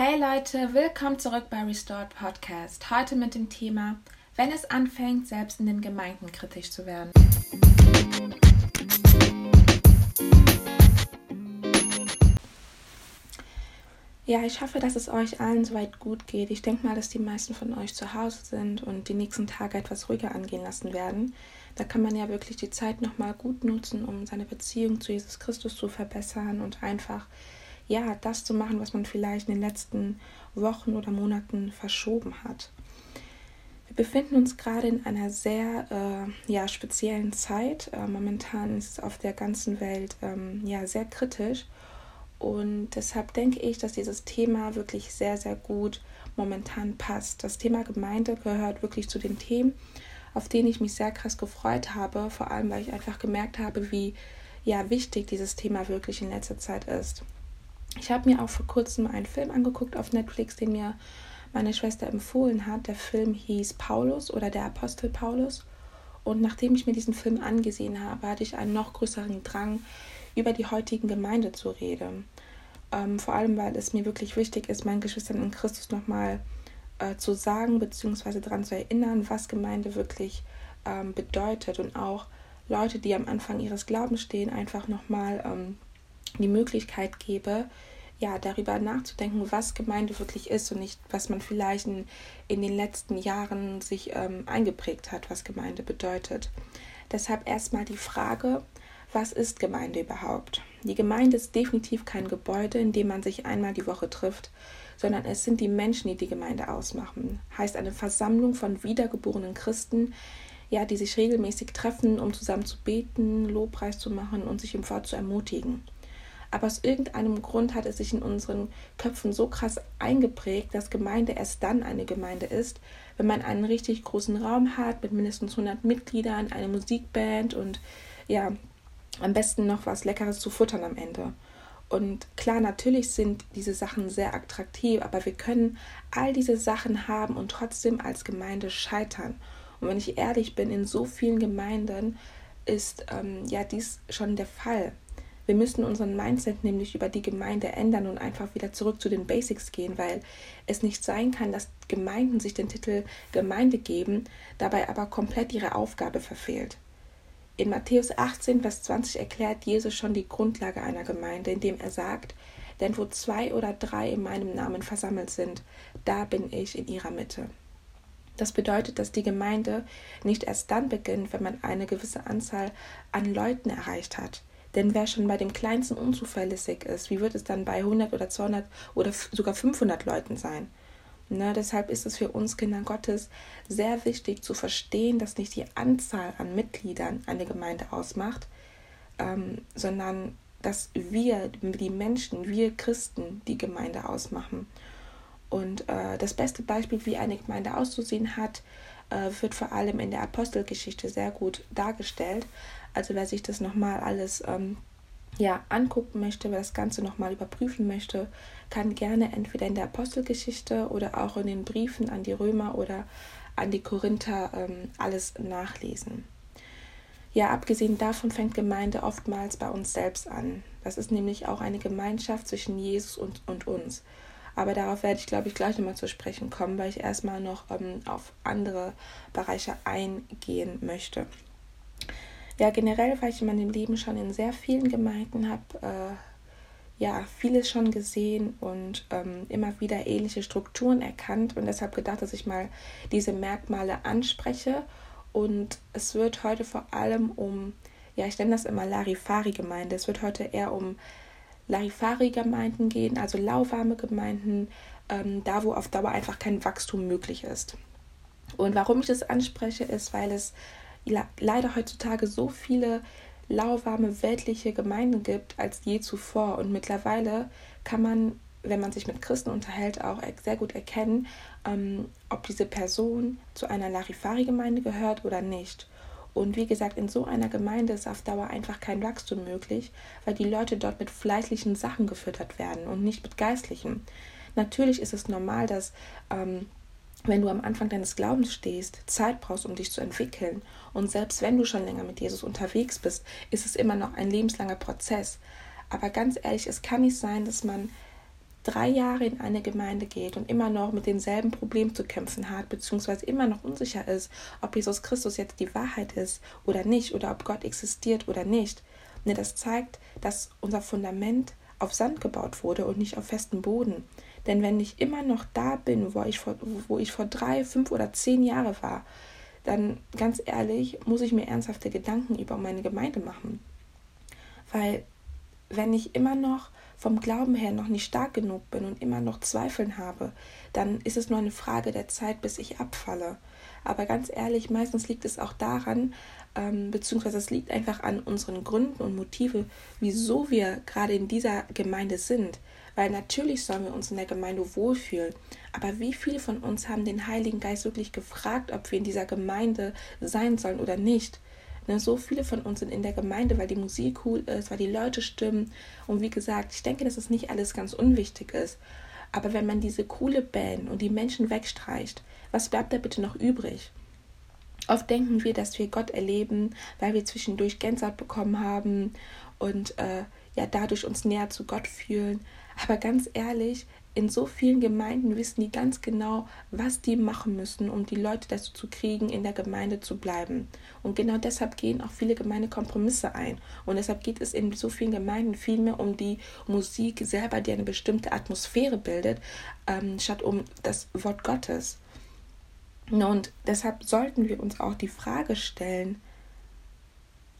Hey Leute, willkommen zurück bei Restored Podcast. Heute mit dem Thema, wenn es anfängt, selbst in den Gemeinden kritisch zu werden. Ja, ich hoffe, dass es euch allen soweit gut geht. Ich denke mal, dass die meisten von euch zu Hause sind und die nächsten Tage etwas ruhiger angehen lassen werden. Da kann man ja wirklich die Zeit nochmal gut nutzen, um seine Beziehung zu Jesus Christus zu verbessern und einfach ja, das zu machen, was man vielleicht in den letzten Wochen oder Monaten verschoben hat. Wir befinden uns gerade in einer sehr äh, ja, speziellen Zeit. Äh, momentan ist es auf der ganzen Welt ähm, ja, sehr kritisch. Und deshalb denke ich, dass dieses Thema wirklich sehr, sehr gut momentan passt. Das Thema Gemeinde gehört wirklich zu den Themen, auf denen ich mich sehr krass gefreut habe. Vor allem, weil ich einfach gemerkt habe, wie ja, wichtig dieses Thema wirklich in letzter Zeit ist. Ich habe mir auch vor kurzem einen Film angeguckt auf Netflix, den mir meine Schwester empfohlen hat. Der Film hieß Paulus oder der Apostel Paulus. Und nachdem ich mir diesen Film angesehen habe, hatte ich einen noch größeren Drang, über die heutigen Gemeinde zu reden. Ähm, vor allem, weil es mir wirklich wichtig ist, meinen Geschwistern in Christus nochmal äh, zu sagen, beziehungsweise daran zu erinnern, was Gemeinde wirklich ähm, bedeutet. Und auch Leute, die am Anfang ihres Glaubens stehen, einfach nochmal ähm, die Möglichkeit gebe, ja, darüber nachzudenken, was Gemeinde wirklich ist und nicht, was man vielleicht in, in den letzten Jahren sich ähm, eingeprägt hat, was Gemeinde bedeutet. Deshalb erstmal die Frage, was ist Gemeinde überhaupt? Die Gemeinde ist definitiv kein Gebäude, in dem man sich einmal die Woche trifft, sondern es sind die Menschen, die die Gemeinde ausmachen. Heißt eine Versammlung von wiedergeborenen Christen, ja, die sich regelmäßig treffen, um zusammen zu beten, Lobpreis zu machen und sich im Fort zu ermutigen. Aber aus irgendeinem Grund hat es sich in unseren Köpfen so krass eingeprägt, dass Gemeinde erst dann eine Gemeinde ist, wenn man einen richtig großen Raum hat mit mindestens 100 Mitgliedern, eine Musikband und ja, am besten noch was Leckeres zu futtern am Ende. Und klar, natürlich sind diese Sachen sehr attraktiv, aber wir können all diese Sachen haben und trotzdem als Gemeinde scheitern. Und wenn ich ehrlich bin, in so vielen Gemeinden ist ähm, ja dies schon der Fall. Wir müssen unseren Mindset nämlich über die Gemeinde ändern und einfach wieder zurück zu den Basics gehen, weil es nicht sein kann, dass Gemeinden sich den Titel Gemeinde geben, dabei aber komplett ihre Aufgabe verfehlt. In Matthäus 18, Vers 20 erklärt Jesus schon die Grundlage einer Gemeinde, indem er sagt, denn wo zwei oder drei in meinem Namen versammelt sind, da bin ich in ihrer Mitte. Das bedeutet, dass die Gemeinde nicht erst dann beginnt, wenn man eine gewisse Anzahl an Leuten erreicht hat. Denn wer schon bei dem kleinsten unzuverlässig ist, wie wird es dann bei 100 oder 200 oder sogar 500 Leuten sein? Ne, deshalb ist es für uns Kinder Gottes sehr wichtig zu verstehen, dass nicht die Anzahl an Mitgliedern eine Gemeinde ausmacht, ähm, sondern dass wir, die Menschen, wir Christen, die Gemeinde ausmachen. Und äh, das beste Beispiel, wie eine Gemeinde auszusehen hat, äh, wird vor allem in der Apostelgeschichte sehr gut dargestellt. Also wer sich das nochmal alles ähm, ja, angucken möchte, wer das Ganze nochmal überprüfen möchte, kann gerne entweder in der Apostelgeschichte oder auch in den Briefen an die Römer oder an die Korinther ähm, alles nachlesen. Ja, abgesehen davon fängt Gemeinde oftmals bei uns selbst an. Das ist nämlich auch eine Gemeinschaft zwischen Jesus und, und uns. Aber darauf werde ich, glaube ich, gleich nochmal zu sprechen kommen, weil ich erstmal noch ähm, auf andere Bereiche eingehen möchte. Ja, generell, weil ich in meinem Leben schon in sehr vielen Gemeinden habe, äh, ja, vieles schon gesehen und ähm, immer wieder ähnliche Strukturen erkannt und deshalb gedacht, dass ich mal diese Merkmale anspreche. Und es wird heute vor allem um, ja, ich nenne das immer Larifari-Gemeinde. Es wird heute eher um Larifari-Gemeinden gehen, also lauwarme Gemeinden, ähm, da wo auf Dauer einfach kein Wachstum möglich ist. Und warum ich das anspreche, ist, weil es leider heutzutage so viele lauwarme weltliche Gemeinden gibt als je zuvor. Und mittlerweile kann man, wenn man sich mit Christen unterhält, auch sehr gut erkennen, ähm, ob diese Person zu einer Larifari-Gemeinde gehört oder nicht. Und wie gesagt, in so einer Gemeinde ist auf Dauer einfach kein Wachstum möglich, weil die Leute dort mit fleißlichen Sachen gefüttert werden und nicht mit geistlichen. Natürlich ist es normal, dass ähm, wenn du am Anfang deines Glaubens stehst, Zeit brauchst, um dich zu entwickeln. Und selbst wenn du schon länger mit Jesus unterwegs bist, ist es immer noch ein lebenslanger Prozess. Aber ganz ehrlich, es kann nicht sein, dass man drei Jahre in eine Gemeinde geht und immer noch mit denselben Problemen zu kämpfen hat, beziehungsweise immer noch unsicher ist, ob Jesus Christus jetzt die Wahrheit ist oder nicht, oder ob Gott existiert oder nicht, ne, das zeigt, dass unser Fundament auf Sand gebaut wurde und nicht auf festem Boden. Denn wenn ich immer noch da bin, wo ich vor, wo ich vor drei, fünf oder zehn Jahren war, dann ganz ehrlich muss ich mir ernsthafte Gedanken über meine Gemeinde machen. Weil wenn ich immer noch vom Glauben her noch nicht stark genug bin und immer noch Zweifeln habe, dann ist es nur eine Frage der Zeit, bis ich abfalle. Aber ganz ehrlich, meistens liegt es auch daran, ähm, beziehungsweise es liegt einfach an unseren Gründen und Motive, wieso wir gerade in dieser Gemeinde sind. Weil natürlich sollen wir uns in der Gemeinde wohlfühlen. Aber wie viele von uns haben den Heiligen Geist wirklich gefragt, ob wir in dieser Gemeinde sein sollen oder nicht? Ne, so viele von uns sind in der Gemeinde, weil die Musik cool ist, weil die Leute stimmen. Und wie gesagt, ich denke, dass es nicht alles ganz unwichtig ist. Aber wenn man diese coole Band und die Menschen wegstreicht, was bleibt da bitte noch übrig? Oft denken wir, dass wir Gott erleben, weil wir zwischendurch Gänsehaut bekommen haben und äh, ja dadurch uns näher zu Gott fühlen. Aber ganz ehrlich, in so vielen Gemeinden wissen die ganz genau, was die machen müssen, um die Leute dazu zu kriegen, in der Gemeinde zu bleiben. Und genau deshalb gehen auch viele Gemeinde Kompromisse ein. Und deshalb geht es in so vielen Gemeinden viel mehr um die Musik selber, die eine bestimmte Atmosphäre bildet, ähm, statt um das Wort Gottes. Und deshalb sollten wir uns auch die Frage stellen,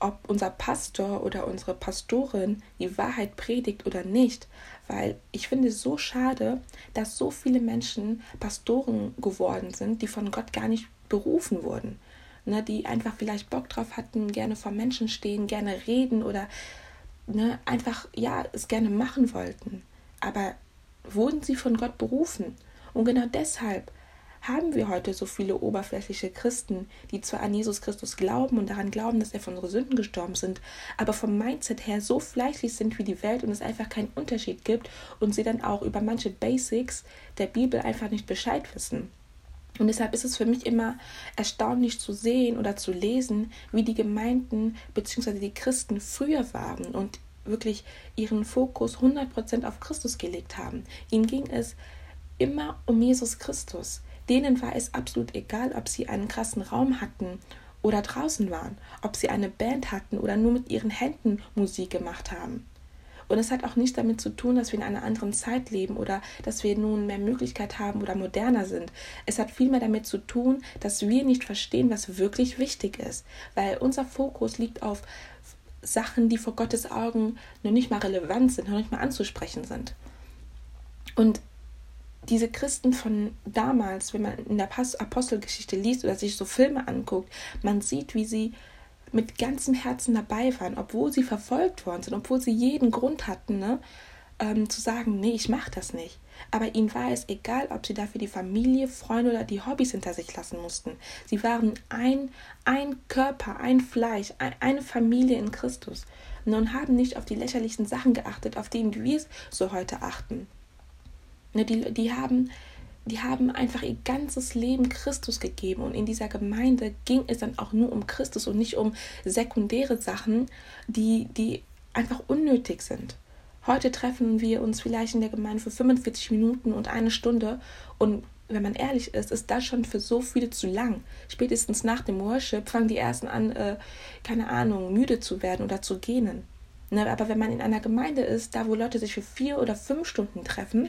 ob unser Pastor oder unsere Pastorin die Wahrheit predigt oder nicht, weil ich finde es so schade, dass so viele Menschen Pastoren geworden sind, die von Gott gar nicht berufen wurden, ne, die einfach vielleicht Bock drauf hatten, gerne vor Menschen stehen, gerne reden oder ne, einfach ja es gerne machen wollten, aber wurden sie von Gott berufen? Und genau deshalb haben wir heute so viele oberflächliche Christen, die zwar an Jesus Christus glauben und daran glauben, dass er für unsere Sünden gestorben sind, aber vom Mindset her so fleischlich sind wie die Welt und es einfach keinen Unterschied gibt und sie dann auch über manche Basics der Bibel einfach nicht Bescheid wissen. Und deshalb ist es für mich immer erstaunlich zu sehen oder zu lesen, wie die Gemeinden bzw. die Christen früher waren und wirklich ihren Fokus 100% auf Christus gelegt haben. Ihnen ging es immer um Jesus Christus. Denen war es absolut egal, ob sie einen krassen Raum hatten oder draußen waren, ob sie eine Band hatten oder nur mit ihren Händen Musik gemacht haben. Und es hat auch nichts damit zu tun, dass wir in einer anderen Zeit leben oder dass wir nun mehr Möglichkeit haben oder moderner sind. Es hat vielmehr damit zu tun, dass wir nicht verstehen, was wirklich wichtig ist, weil unser Fokus liegt auf Sachen, die vor Gottes Augen noch nicht mal relevant sind, noch nicht mal anzusprechen sind. Und diese Christen von damals, wenn man in der Apostelgeschichte liest oder sich so Filme anguckt, man sieht, wie sie mit ganzem Herzen dabei waren, obwohl sie verfolgt worden sind, obwohl sie jeden Grund hatten, ne, ähm, zu sagen, nee, ich mache das nicht. Aber ihnen war es egal, ob sie dafür die Familie, Freunde oder die Hobbys hinter sich lassen mussten. Sie waren ein, ein Körper, ein Fleisch, ein, eine Familie in Christus und haben nicht auf die lächerlichen Sachen geachtet, auf denen wir es so heute achten. Ne, die, die, haben, die haben einfach ihr ganzes Leben Christus gegeben und in dieser Gemeinde ging es dann auch nur um Christus und nicht um sekundäre Sachen, die, die einfach unnötig sind. Heute treffen wir uns vielleicht in der Gemeinde für 45 Minuten und eine Stunde und wenn man ehrlich ist, ist das schon für so viele zu lang. Spätestens nach dem Worship fangen die ersten an, äh, keine Ahnung, müde zu werden oder zu gähnen. Ne, aber wenn man in einer Gemeinde ist, da wo Leute sich für vier oder fünf Stunden treffen,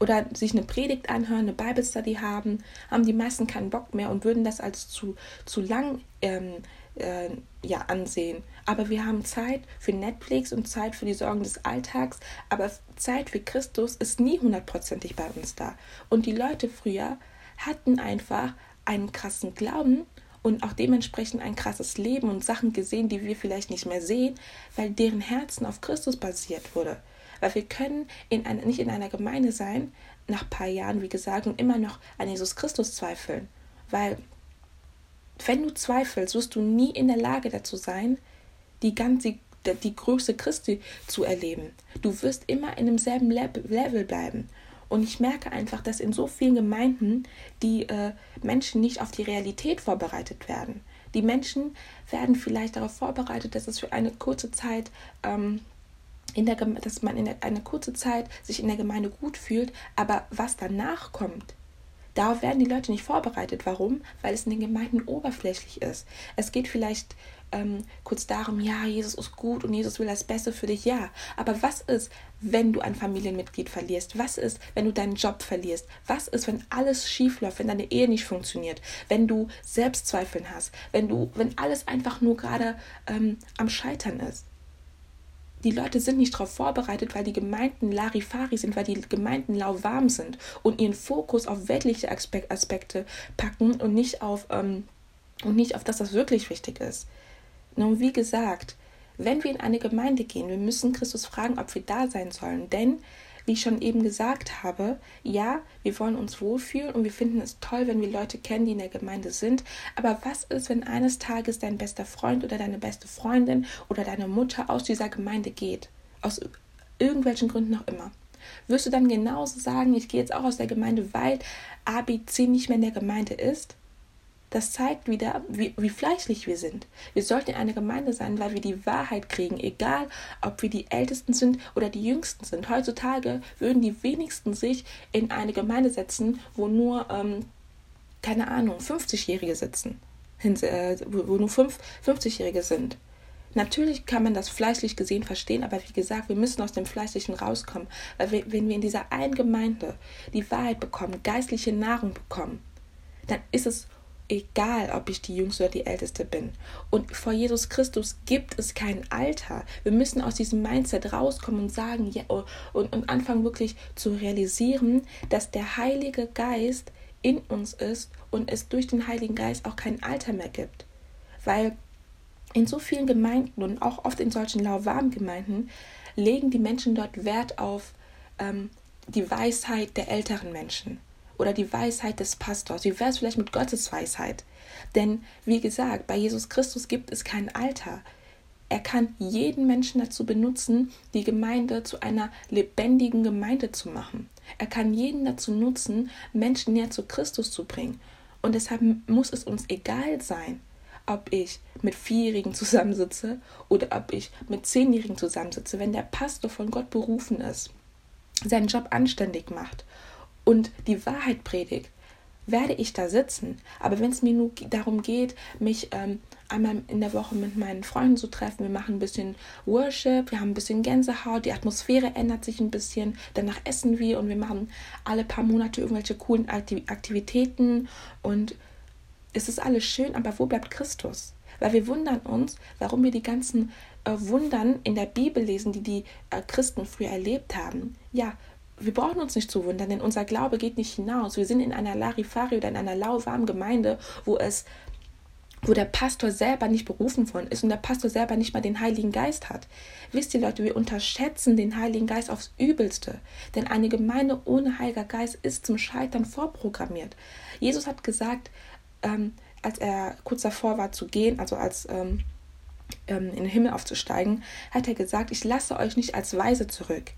oder sich eine Predigt anhören, eine Bible Study haben, haben die meisten keinen Bock mehr und würden das als zu, zu lang ähm, äh, ja, ansehen. Aber wir haben Zeit für Netflix und Zeit für die Sorgen des Alltags, aber Zeit für Christus ist nie hundertprozentig bei uns da. Und die Leute früher hatten einfach einen krassen Glauben und auch dementsprechend ein krasses Leben und Sachen gesehen, die wir vielleicht nicht mehr sehen, weil deren Herzen auf Christus basiert wurde. Weil wir können in ein, nicht in einer Gemeinde sein, nach ein paar Jahren, wie gesagt, und immer noch an Jesus Christus zweifeln. Weil, wenn du zweifelst, wirst du nie in der Lage dazu sein, die ganze die Größe Christi zu erleben. Du wirst immer in demselben Level bleiben. Und ich merke einfach, dass in so vielen Gemeinden die äh, Menschen nicht auf die Realität vorbereitet werden. Die Menschen werden vielleicht darauf vorbereitet, dass es für eine kurze Zeit ähm, in der, dass man in der, eine kurze Zeit sich in der Gemeinde gut fühlt, aber was danach kommt, Darauf werden die Leute nicht vorbereitet. Warum? Weil es in den Gemeinden oberflächlich ist. Es geht vielleicht ähm, kurz darum, ja, Jesus ist gut und Jesus will das Beste für dich, ja. Aber was ist, wenn du ein Familienmitglied verlierst? Was ist, wenn du deinen Job verlierst? Was ist, wenn alles schief läuft, wenn deine Ehe nicht funktioniert, wenn du Selbstzweifeln hast, wenn du, wenn alles einfach nur gerade ähm, am Scheitern ist? Die Leute sind nicht darauf vorbereitet, weil die Gemeinden Larifari sind, weil die Gemeinden lauwarm sind und ihren Fokus auf weltliche Aspekte packen und nicht auf, ähm, und nicht auf das, was wirklich wichtig ist. Nun, wie gesagt, wenn wir in eine Gemeinde gehen, wir müssen Christus fragen, ob wir da sein sollen. Denn wie ich schon eben gesagt habe, ja, wir wollen uns wohlfühlen und wir finden es toll, wenn wir Leute kennen, die in der Gemeinde sind. Aber was ist, wenn eines Tages dein bester Freund oder deine beste Freundin oder deine Mutter aus dieser Gemeinde geht? Aus irgendwelchen Gründen auch immer. Wirst du dann genauso sagen, ich gehe jetzt auch aus der Gemeinde, weil ABC nicht mehr in der Gemeinde ist? Das zeigt wieder, wie, wie fleischlich wir sind. Wir sollten in einer Gemeinde sein, weil wir die Wahrheit kriegen, egal ob wir die Ältesten sind oder die Jüngsten sind. Heutzutage würden die wenigsten sich in eine Gemeinde setzen, wo nur, ähm, keine Ahnung, 50-Jährige sitzen, äh, wo nur 50-Jährige sind. Natürlich kann man das fleischlich gesehen verstehen, aber wie gesagt, wir müssen aus dem Fleischlichen rauskommen. Weil wenn wir in dieser einen Gemeinde die Wahrheit bekommen, geistliche Nahrung bekommen, dann ist es egal, ob ich die Jüngste oder die Älteste bin. Und vor Jesus Christus gibt es kein Alter. Wir müssen aus diesem Mindset rauskommen und sagen ja, oh, und, und anfangen wirklich zu realisieren, dass der Heilige Geist in uns ist und es durch den Heiligen Geist auch kein Alter mehr gibt. Weil in so vielen Gemeinden und auch oft in solchen lauwarmen Gemeinden legen die Menschen dort Wert auf ähm, die Weisheit der älteren Menschen oder die Weisheit des Pastors? Wie wäre es vielleicht mit Gottes Weisheit? Denn wie gesagt, bei Jesus Christus gibt es kein Alter. Er kann jeden Menschen dazu benutzen, die Gemeinde zu einer lebendigen Gemeinde zu machen. Er kann jeden dazu nutzen, Menschen näher zu Christus zu bringen. Und deshalb muss es uns egal sein, ob ich mit Vierjährigen zusammensitze oder ob ich mit Zehnjährigen zusammensitze. Wenn der Pastor von Gott berufen ist, seinen Job anständig macht und die Wahrheit predigt, werde ich da sitzen. Aber wenn es mir nur darum geht, mich ähm, einmal in der Woche mit meinen Freunden zu treffen, wir machen ein bisschen Worship, wir haben ein bisschen Gänsehaut, die Atmosphäre ändert sich ein bisschen, danach essen wir und wir machen alle paar Monate irgendwelche coolen Aktivitäten und es ist alles schön, aber wo bleibt Christus? Weil wir wundern uns, warum wir die ganzen äh, Wundern in der Bibel lesen, die die äh, Christen früher erlebt haben. Ja, wir brauchen uns nicht zu wundern, denn unser Glaube geht nicht hinaus. Wir sind in einer Larifari oder in einer lauwarmen Gemeinde, wo es wo der Pastor selber nicht berufen worden ist und der Pastor selber nicht mal den Heiligen Geist hat. Wisst ihr Leute, wir unterschätzen den Heiligen Geist aufs Übelste, denn eine Gemeinde ohne Heiliger Geist ist zum Scheitern vorprogrammiert. Jesus hat gesagt, ähm, als er kurz davor war zu gehen, also als ähm, ähm, in den Himmel aufzusteigen, hat er gesagt, ich lasse euch nicht als Weise zurück.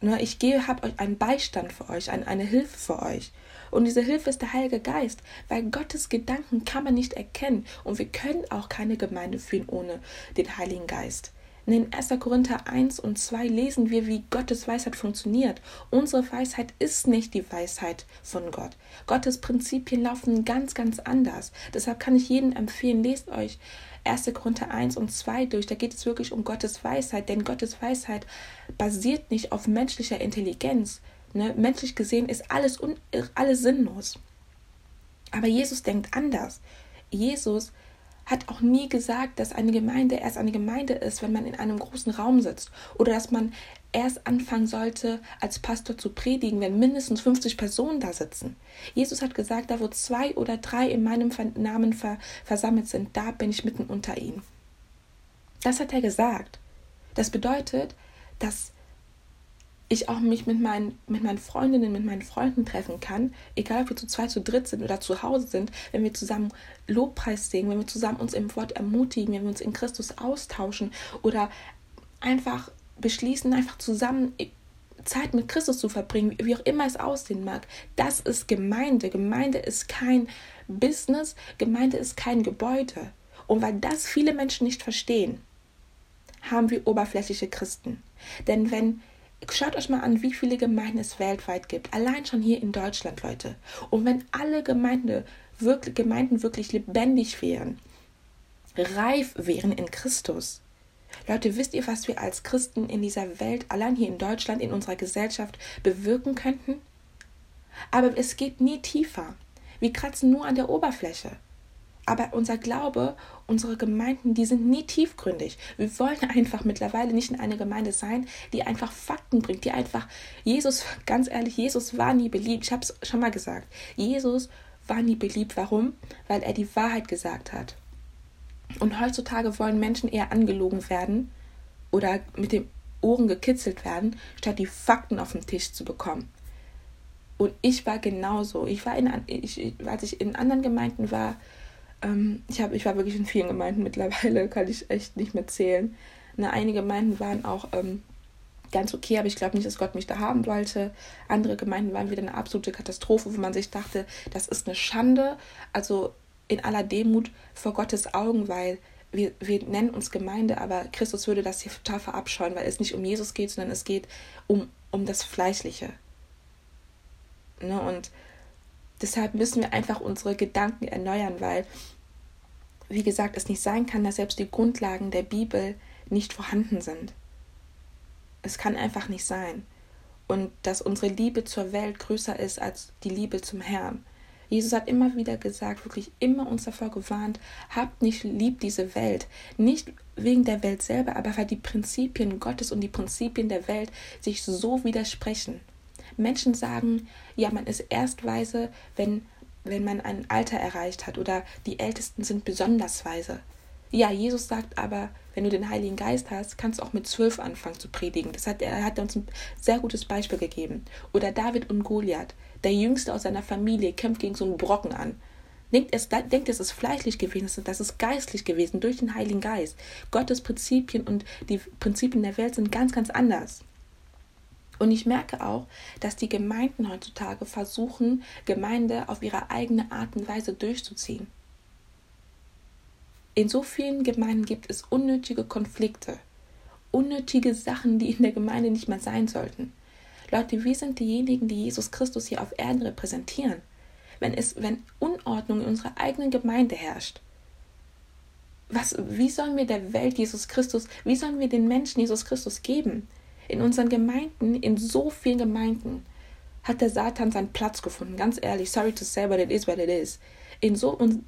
Ne, ich gehe, habe euch einen Beistand für euch, ein, eine Hilfe für euch. Und diese Hilfe ist der Heilige Geist, weil Gottes Gedanken kann man nicht erkennen. Und wir können auch keine Gemeinde führen ohne den Heiligen Geist. In 1. Korinther 1 und 2 lesen wir, wie Gottes Weisheit funktioniert. Unsere Weisheit ist nicht die Weisheit von Gott. Gottes Prinzipien laufen ganz, ganz anders. Deshalb kann ich jedem empfehlen, lest euch 1. Korinther 1 und 2 durch. Da geht es wirklich um Gottes Weisheit, denn Gottes Weisheit basiert nicht auf menschlicher Intelligenz. Ne? Menschlich gesehen ist alles, un alles sinnlos. Aber Jesus denkt anders. Jesus hat auch nie gesagt, dass eine Gemeinde erst eine Gemeinde ist, wenn man in einem großen Raum sitzt oder dass man erst anfangen sollte, als Pastor zu predigen, wenn mindestens 50 Personen da sitzen. Jesus hat gesagt, da wo zwei oder drei in meinem Namen versammelt sind, da bin ich mitten unter ihnen. Das hat er gesagt. Das bedeutet, dass ich auch mich mit meinen, mit meinen Freundinnen, mit meinen Freunden treffen kann, egal ob wir zu zweit, zu dritt sind oder zu Hause sind, wenn wir zusammen Lobpreis singen, wenn wir zusammen uns im Wort ermutigen, wenn wir uns in Christus austauschen oder einfach beschließen, einfach zusammen Zeit mit Christus zu verbringen, wie auch immer es aussehen mag. Das ist Gemeinde. Gemeinde ist kein Business, Gemeinde ist kein Gebäude. Und weil das viele Menschen nicht verstehen, haben wir oberflächliche Christen. Denn wenn, schaut euch mal an, wie viele Gemeinden es weltweit gibt. Allein schon hier in Deutschland, Leute. Und wenn alle Gemeinde, wirklich, Gemeinden wirklich lebendig wären, reif wären in Christus, Leute, wisst ihr, was wir als Christen in dieser Welt, allein hier in Deutschland, in unserer Gesellschaft bewirken könnten? Aber es geht nie tiefer. Wir kratzen nur an der Oberfläche. Aber unser Glaube, unsere Gemeinden, die sind nie tiefgründig. Wir wollen einfach mittlerweile nicht in eine Gemeinde sein, die einfach Fakten bringt, die einfach, Jesus, ganz ehrlich, Jesus war nie beliebt. Ich habe es schon mal gesagt. Jesus war nie beliebt. Warum? Weil er die Wahrheit gesagt hat. Und heutzutage wollen Menschen eher angelogen werden oder mit den Ohren gekitzelt werden, statt die Fakten auf den Tisch zu bekommen. Und ich war genauso. Ich war in, ich, als ich in anderen Gemeinden war, ähm, ich, hab, ich war wirklich in vielen Gemeinden mittlerweile, kann ich echt nicht mehr zählen. Ne, einige Gemeinden waren auch ähm, ganz okay, aber ich glaube nicht, dass Gott mich da haben wollte. Andere Gemeinden waren wieder eine absolute Katastrophe, wo man sich dachte, das ist eine Schande. Also in aller Demut vor Gottes Augen, weil wir, wir nennen uns Gemeinde, aber Christus würde das hier total verabscheuen, weil es nicht um Jesus geht, sondern es geht um, um das Fleischliche. Ne? Und deshalb müssen wir einfach unsere Gedanken erneuern, weil, wie gesagt, es nicht sein kann, dass selbst die Grundlagen der Bibel nicht vorhanden sind. Es kann einfach nicht sein. Und dass unsere Liebe zur Welt größer ist als die Liebe zum Herrn. Jesus hat immer wieder gesagt, wirklich immer uns davor gewarnt, habt nicht lieb diese Welt. Nicht wegen der Welt selber, aber weil die Prinzipien Gottes und die Prinzipien der Welt sich so widersprechen. Menschen sagen, ja, man ist erst weise, wenn, wenn man ein Alter erreicht hat oder die Ältesten sind besonders weise. Ja, Jesus sagt aber, wenn du den Heiligen Geist hast, kannst du auch mit zwölf anfangen zu predigen. Das hat, er hat uns ein sehr gutes Beispiel gegeben. Oder David und Goliath. Der Jüngste aus seiner Familie kämpft gegen so einen Brocken an. Denkt es, denkt, es ist fleischlich gewesen, das ist geistlich gewesen durch den Heiligen Geist. Gottes Prinzipien und die Prinzipien der Welt sind ganz, ganz anders. Und ich merke auch, dass die Gemeinden heutzutage versuchen, Gemeinde auf ihre eigene Art und Weise durchzuziehen. In so vielen Gemeinden gibt es unnötige Konflikte, unnötige Sachen, die in der Gemeinde nicht mehr sein sollten. Leute, wir sind diejenigen, die Jesus Christus hier auf Erden repräsentieren. Wenn es, wenn Unordnung in unserer eigenen Gemeinde herrscht, was, wie sollen wir der Welt Jesus Christus, wie sollen wir den Menschen Jesus Christus geben? In unseren Gemeinden, in so vielen Gemeinden, hat der Satan seinen Platz gefunden. Ganz ehrlich, sorry to say, but it is what it is. In so und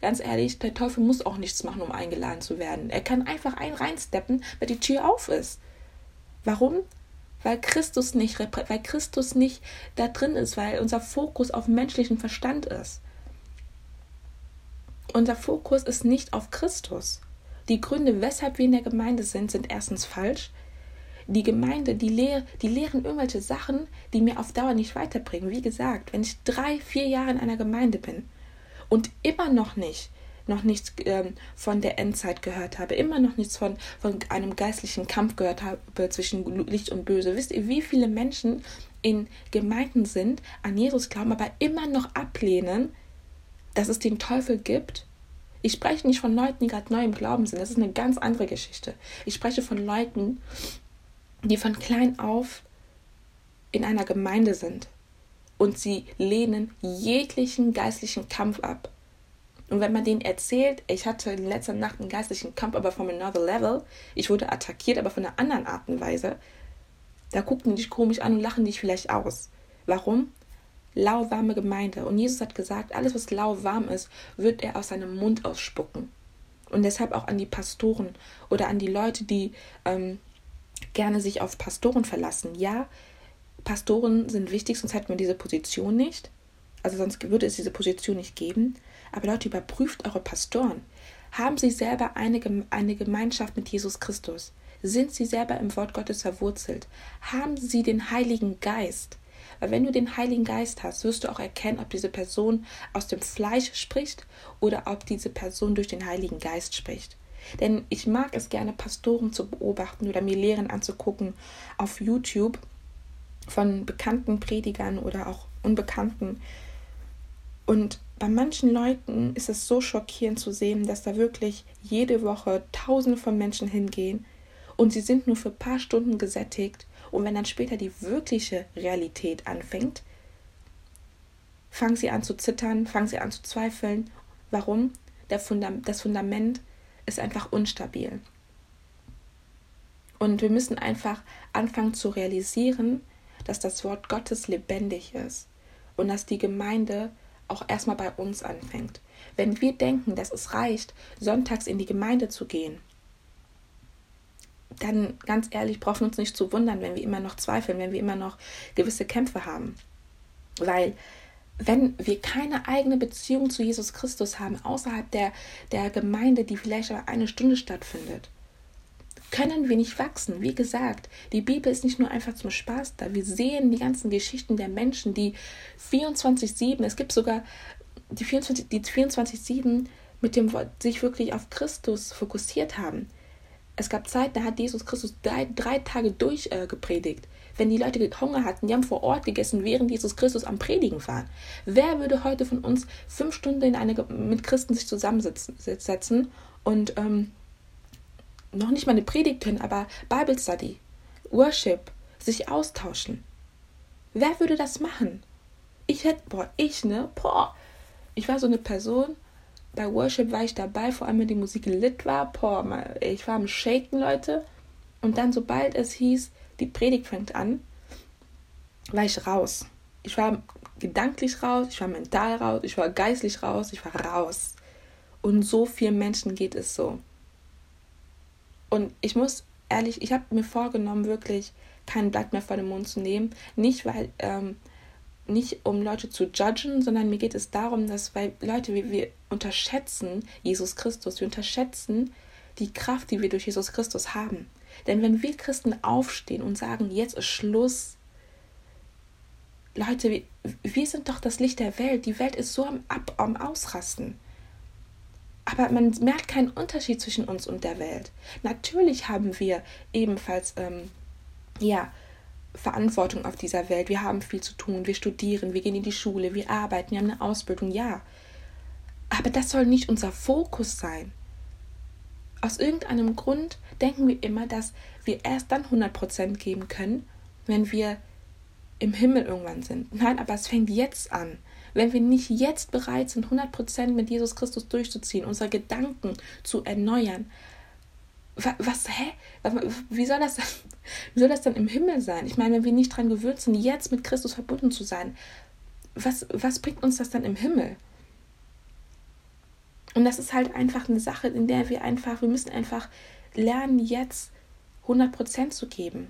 ganz ehrlich, der Teufel muss auch nichts machen, um eingeladen zu werden. Er kann einfach ein reinsteppen, weil die Tür auf ist. Warum? Weil Christus nicht, weil Christus nicht da drin ist, weil unser Fokus auf menschlichen Verstand ist. Unser Fokus ist nicht auf Christus. Die Gründe, weshalb wir in der Gemeinde sind, sind erstens falsch. Die Gemeinde, die, lehr, die lehren irgendwelche Sachen, die mir auf Dauer nicht weiterbringen. Wie gesagt, wenn ich drei, vier Jahre in einer Gemeinde bin und immer noch nicht noch nichts ähm, von der Endzeit gehört habe, immer noch nichts von, von einem geistlichen Kampf gehört habe zwischen Licht und Böse. Wisst ihr, wie viele Menschen in Gemeinden sind, an Jesus glauben, aber immer noch ablehnen, dass es den Teufel gibt? Ich spreche nicht von Leuten, die gerade neu im Glauben sind. Das ist eine ganz andere Geschichte. Ich spreche von Leuten, die von klein auf in einer Gemeinde sind und sie lehnen jeglichen geistlichen Kampf ab. Und wenn man denen erzählt, ich hatte in letzter Nacht einen geistlichen Kampf, aber von another level, ich wurde attackiert, aber von einer anderen Art und Weise, da gucken die dich komisch an und lachen dich vielleicht aus. Warum? Lauwarme Gemeinde. Und Jesus hat gesagt, alles, was lauwarm ist, wird er aus seinem Mund ausspucken. Und deshalb auch an die Pastoren oder an die Leute, die ähm, gerne sich auf Pastoren verlassen. Ja, Pastoren sind wichtig, sonst hätten wir diese Position nicht. Also sonst würde es diese Position nicht geben. Aber Leute, überprüft eure Pastoren. Haben sie selber eine, eine Gemeinschaft mit Jesus Christus? Sind sie selber im Wort Gottes verwurzelt? Haben sie den Heiligen Geist? Weil wenn du den Heiligen Geist hast, wirst du auch erkennen, ob diese Person aus dem Fleisch spricht oder ob diese Person durch den Heiligen Geist spricht. Denn ich mag es gerne, Pastoren zu beobachten oder mir Lehren anzugucken auf YouTube von bekannten Predigern oder auch unbekannten. Und bei manchen Leuten ist es so schockierend zu sehen, dass da wirklich jede Woche Tausende von Menschen hingehen und sie sind nur für ein paar Stunden gesättigt. Und wenn dann später die wirkliche Realität anfängt, fangen sie an zu zittern, fangen sie an zu zweifeln. Warum? Fundam das Fundament ist einfach unstabil. Und wir müssen einfach anfangen zu realisieren, dass das Wort Gottes lebendig ist und dass die Gemeinde auch erstmal bei uns anfängt. Wenn wir denken, dass es reicht, sonntags in die Gemeinde zu gehen, dann ganz ehrlich, brauchen wir uns nicht zu wundern, wenn wir immer noch zweifeln, wenn wir immer noch gewisse Kämpfe haben. Weil wenn wir keine eigene Beziehung zu Jesus Christus haben, außerhalb der, der Gemeinde, die vielleicht aber eine Stunde stattfindet, können wir nicht wachsen. Wie gesagt, die Bibel ist nicht nur einfach zum Spaß da. Wir sehen die ganzen Geschichten der Menschen, die 24-7, es gibt sogar die 24, die 24-7 mit dem Wort sich wirklich auf Christus fokussiert haben. Es gab Zeit, da hat Jesus Christus drei, drei Tage durchgepredigt. Äh, Wenn die Leute Hunger hatten, die haben vor Ort gegessen, während Jesus Christus am Predigen war. Wer würde heute von uns fünf Stunden in eine, mit Christen sich zusammensetzen und ähm, noch nicht mal eine Predigt hören, aber Bible Study, Worship, sich austauschen. Wer würde das machen? Ich hätte, boah, ich, ne? Boah. Ich war so eine Person, bei Worship war ich dabei, vor allem wenn die Musik lit war. Boah, ich war am Shaken, Leute. Und dann, sobald es hieß, die Predigt fängt an, war ich raus. Ich war gedanklich raus, ich war mental raus, ich war geistlich raus, ich war raus. Und so vielen Menschen geht es so. Und ich muss ehrlich, ich habe mir vorgenommen, wirklich kein Blatt mehr vor den Mund zu nehmen. Nicht, weil, ähm, nicht um Leute zu judgen, sondern mir geht es darum, dass, weil Leute, wir, wir unterschätzen Jesus Christus, wir unterschätzen die Kraft, die wir durch Jesus Christus haben. Denn wenn wir Christen aufstehen und sagen, jetzt ist Schluss, Leute, wir, wir sind doch das Licht der Welt. Die Welt ist so am, Ab, am Ausrasten. Aber man merkt keinen Unterschied zwischen uns und der Welt. Natürlich haben wir ebenfalls, ähm, ja, Verantwortung auf dieser Welt. Wir haben viel zu tun. Wir studieren, wir gehen in die Schule, wir arbeiten, wir haben eine Ausbildung, ja. Aber das soll nicht unser Fokus sein. Aus irgendeinem Grund denken wir immer, dass wir erst dann 100% geben können, wenn wir im Himmel irgendwann sind. Nein, aber es fängt jetzt an. Wenn wir nicht jetzt bereit sind, 100% mit Jesus Christus durchzuziehen, unsere Gedanken zu erneuern, was, hä? Wie soll, das, wie soll das dann im Himmel sein? Ich meine, wenn wir nicht daran gewöhnt sind, jetzt mit Christus verbunden zu sein, was, was bringt uns das dann im Himmel? Und das ist halt einfach eine Sache, in der wir einfach, wir müssen einfach lernen, jetzt 100% zu geben.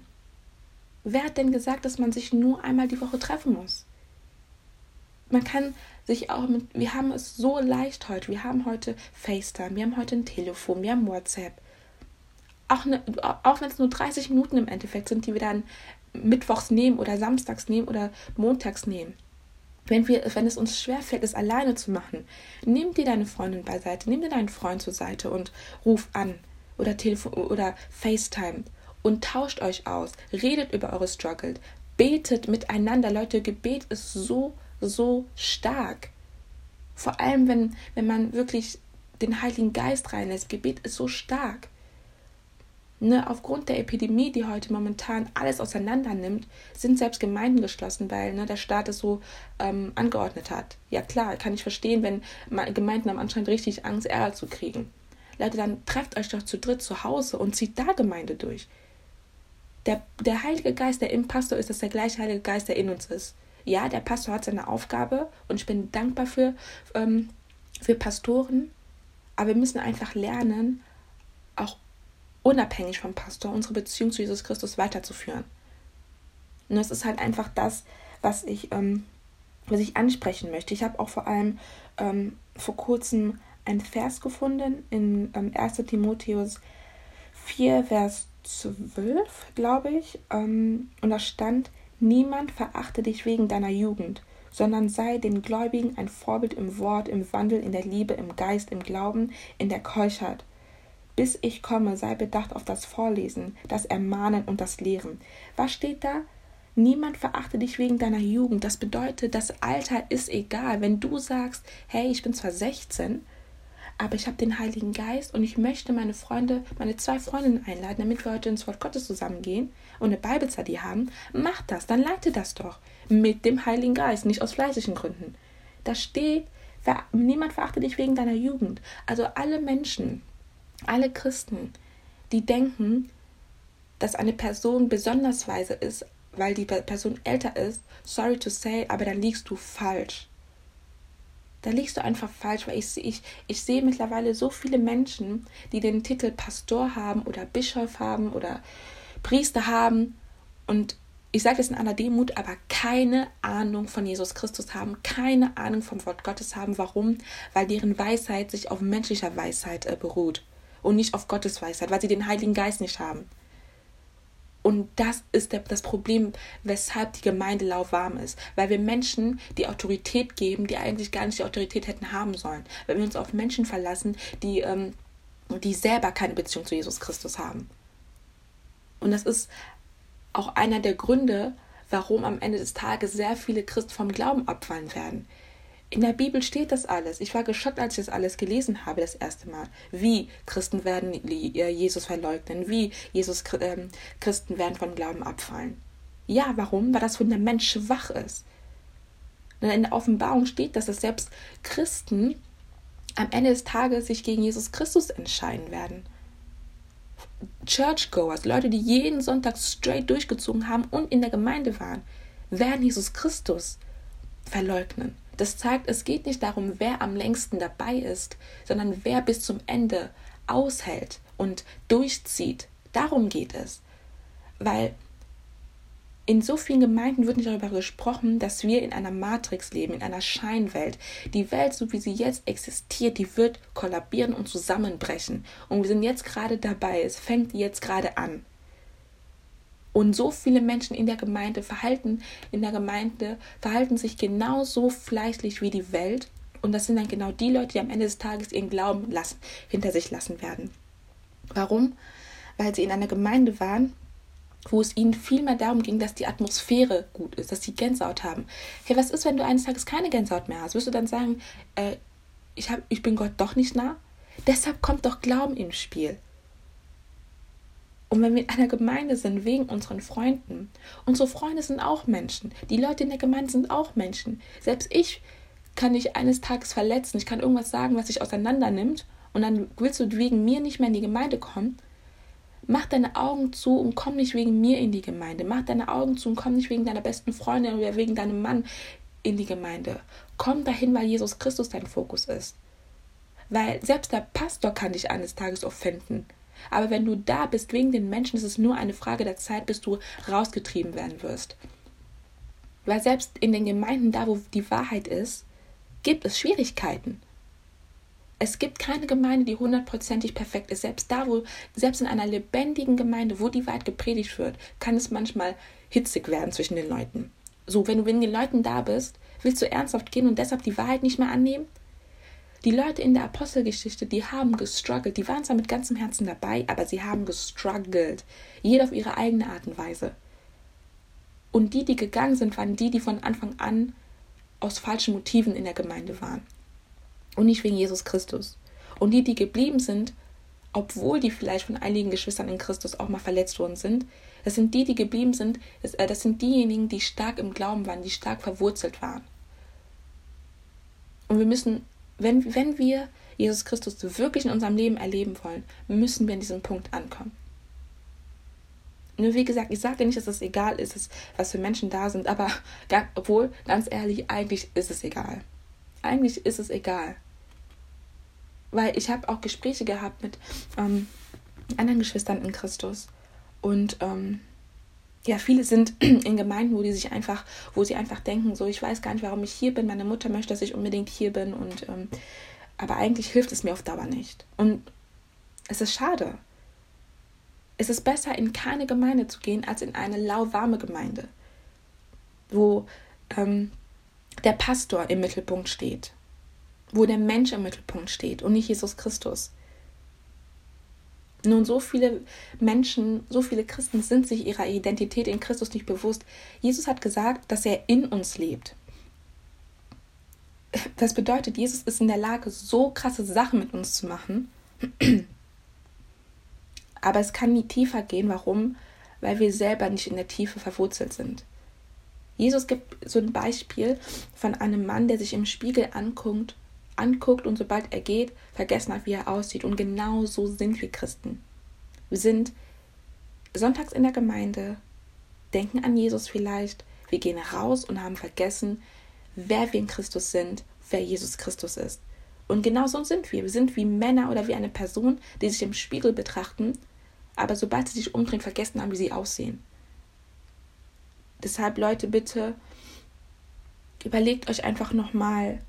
Wer hat denn gesagt, dass man sich nur einmal die Woche treffen muss? Man kann sich auch mit, wir haben es so leicht heute. Wir haben heute FaceTime, wir haben heute ein Telefon, wir haben WhatsApp. Auch, ne, auch wenn es nur 30 Minuten im Endeffekt sind, die wir dann mittwochs nehmen oder samstags nehmen oder montags nehmen. Wenn, wir, wenn es uns schwerfällt, es alleine zu machen, nimm dir deine Freundin beiseite, nimm dir deinen Freund zur Seite und ruf an oder Telefon oder FaceTime und tauscht euch aus, redet über eure Struggle, betet miteinander. Leute, Gebet ist so so stark. Vor allem, wenn, wenn man wirklich den Heiligen Geist reinlässt. Gebet ist so stark. Ne, aufgrund der Epidemie, die heute momentan alles auseinander nimmt, sind selbst Gemeinden geschlossen, weil ne, der Staat es so ähm, angeordnet hat. Ja klar, kann ich verstehen, wenn Gemeinden haben anscheinend richtig Angst, Ärger zu kriegen. Leute, dann trefft euch doch zu dritt zu Hause und zieht da Gemeinde durch. Der, der Heilige Geist, der im Pastor ist, ist der gleiche Heilige Geist, der in uns ist. Ja, der Pastor hat seine Aufgabe und ich bin dankbar für, ähm, für Pastoren, aber wir müssen einfach lernen, auch unabhängig vom Pastor unsere Beziehung zu Jesus Christus weiterzuführen. Und das ist halt einfach das, was ich, ähm, was ich ansprechen möchte. Ich habe auch vor allem ähm, vor kurzem einen Vers gefunden in ähm, 1 Timotheus 4, Vers 12, glaube ich. Ähm, und da stand, Niemand verachte dich wegen deiner Jugend, sondern sei den Gläubigen ein Vorbild im Wort, im Wandel, in der Liebe, im Geist, im Glauben, in der Keuschheit. Bis ich komme, sei bedacht auf das Vorlesen, das Ermahnen und das Lehren. Was steht da? Niemand verachte dich wegen deiner Jugend. Das bedeutet, das Alter ist egal. Wenn du sagst, hey, ich bin zwar 16, aber ich habe den Heiligen Geist und ich möchte meine Freunde, meine zwei Freundinnen einladen, damit wir heute ins Wort Gottes zusammengehen und eine Bibelstudy haben. Mach das, dann leite das doch mit dem Heiligen Geist, nicht aus fleißigen Gründen. Da steht, niemand verachte dich wegen deiner Jugend. Also alle Menschen, alle Christen, die denken, dass eine Person besonders weise ist, weil die Person älter ist, sorry to say, aber dann liegst du falsch. Da liegst du einfach falsch, weil ich, ich, ich sehe mittlerweile so viele Menschen, die den Titel Pastor haben oder Bischof haben oder Priester haben und ich sage das in aller Demut, aber keine Ahnung von Jesus Christus haben, keine Ahnung vom Wort Gottes haben. Warum? Weil deren Weisheit sich auf menschlicher Weisheit äh, beruht und nicht auf Gottes Weisheit, weil sie den Heiligen Geist nicht haben. Und das ist der, das Problem, weshalb die Gemeinde lauwarm ist. Weil wir Menschen die Autorität geben, die eigentlich gar nicht die Autorität hätten haben sollen. Weil wir uns auf Menschen verlassen, die, ähm, die selber keine Beziehung zu Jesus Christus haben. Und das ist auch einer der Gründe, warum am Ende des Tages sehr viele Christen vom Glauben abfallen werden. In der Bibel steht das alles. Ich war geschockt, als ich das alles gelesen habe, das erste Mal. Wie Christen werden äh, Jesus verleugnen, wie Jesus ähm, Christen werden vom Glauben abfallen. Ja, warum? Weil das Fundament schwach ist. Denn in der Offenbarung steht, dass es selbst Christen am Ende des Tages sich gegen Jesus Christus entscheiden werden. Churchgoers, Leute, die jeden Sonntag straight durchgezogen haben und in der Gemeinde waren, werden Jesus Christus verleugnen. Das zeigt, es geht nicht darum, wer am längsten dabei ist, sondern wer bis zum Ende aushält und durchzieht. Darum geht es. Weil in so vielen Gemeinden wird nicht darüber gesprochen, dass wir in einer Matrix leben, in einer Scheinwelt. Die Welt, so wie sie jetzt existiert, die wird kollabieren und zusammenbrechen. Und wir sind jetzt gerade dabei, es fängt jetzt gerade an. Und so viele Menschen in der Gemeinde verhalten, in der Gemeinde verhalten sich genauso fleißig wie die Welt. Und das sind dann genau die Leute, die am Ende des Tages ihren Glauben lassen, hinter sich lassen werden. Warum? Weil sie in einer Gemeinde waren, wo es ihnen viel mehr darum ging, dass die Atmosphäre gut ist, dass sie Gänsehaut haben. Hey, was ist, wenn du eines Tages keine Gänsehaut mehr hast? Wirst du dann sagen, äh, ich, hab, ich bin Gott doch nicht nah? Deshalb kommt doch Glauben ins Spiel. Und wenn wir in einer Gemeinde sind, wegen unseren Freunden, unsere Freunde sind auch Menschen. Die Leute in der Gemeinde sind auch Menschen. Selbst ich kann dich eines Tages verletzen. Ich kann irgendwas sagen, was dich auseinander nimmt. Und dann willst du wegen mir nicht mehr in die Gemeinde kommen. Mach deine Augen zu und komm nicht wegen mir in die Gemeinde. Mach deine Augen zu und komm nicht wegen deiner besten Freundin oder wegen deinem Mann in die Gemeinde. Komm dahin, weil Jesus Christus dein Fokus ist. Weil selbst der Pastor kann dich eines Tages offenden. Aber wenn du da bist wegen den Menschen, ist es nur eine Frage der Zeit, bis du rausgetrieben werden wirst. Weil selbst in den Gemeinden, da wo die Wahrheit ist, gibt es Schwierigkeiten. Es gibt keine Gemeinde, die hundertprozentig perfekt ist. Selbst da, wo, selbst in einer lebendigen Gemeinde, wo die Wahrheit gepredigt wird, kann es manchmal hitzig werden zwischen den Leuten. So, wenn du mit den Leuten da bist, willst du ernsthaft gehen und deshalb die Wahrheit nicht mehr annehmen? Die Leute in der Apostelgeschichte, die haben gestruggelt. Die waren zwar mit ganzem Herzen dabei, aber sie haben gestruggelt. Jeder auf ihre eigene Art und Weise. Und die, die gegangen sind, waren die, die von Anfang an aus falschen Motiven in der Gemeinde waren. Und nicht wegen Jesus Christus. Und die, die geblieben sind, obwohl die vielleicht von einigen Geschwistern in Christus auch mal verletzt worden sind, das sind die, die geblieben sind, das, äh, das sind diejenigen, die stark im Glauben waren, die stark verwurzelt waren. Und wir müssen wenn, wenn wir Jesus Christus wirklich in unserem Leben erleben wollen, müssen wir an diesem Punkt ankommen. Nur wie gesagt, ich sage nicht, dass es egal ist, was für Menschen da sind, aber obwohl, ganz ehrlich, eigentlich ist es egal. Eigentlich ist es egal. Weil ich habe auch Gespräche gehabt mit ähm, anderen Geschwistern in Christus. Und ähm, ja, viele sind in Gemeinden, wo die sich einfach, wo sie einfach denken, so, ich weiß gar nicht, warum ich hier bin. Meine Mutter möchte, dass ich unbedingt hier bin und ähm, aber eigentlich hilft es mir auf Dauer nicht. Und es ist schade. Es ist besser, in keine Gemeinde zu gehen, als in eine lauwarme Gemeinde, wo ähm, der Pastor im Mittelpunkt steht, wo der Mensch im Mittelpunkt steht und nicht Jesus Christus. Nun, so viele Menschen, so viele Christen sind sich ihrer Identität in Christus nicht bewusst. Jesus hat gesagt, dass er in uns lebt. das bedeutet, Jesus ist in der Lage, so krasse Sachen mit uns zu machen. Aber es kann nie tiefer gehen. Warum? Weil wir selber nicht in der Tiefe verwurzelt sind. Jesus gibt so ein Beispiel von einem Mann, der sich im Spiegel anguckt, anguckt und sobald er geht, vergessen hat, wie er aussieht. Und genau so sind wir Christen. Wir sind sonntags in der Gemeinde, denken an Jesus vielleicht, wir gehen raus und haben vergessen, wer wir in Christus sind, wer Jesus Christus ist. Und genau so sind wir. Wir sind wie Männer oder wie eine Person, die sich im Spiegel betrachten, aber sobald sie sich umdrehen, vergessen haben, wie sie aussehen. Deshalb, Leute, bitte überlegt euch einfach nochmal,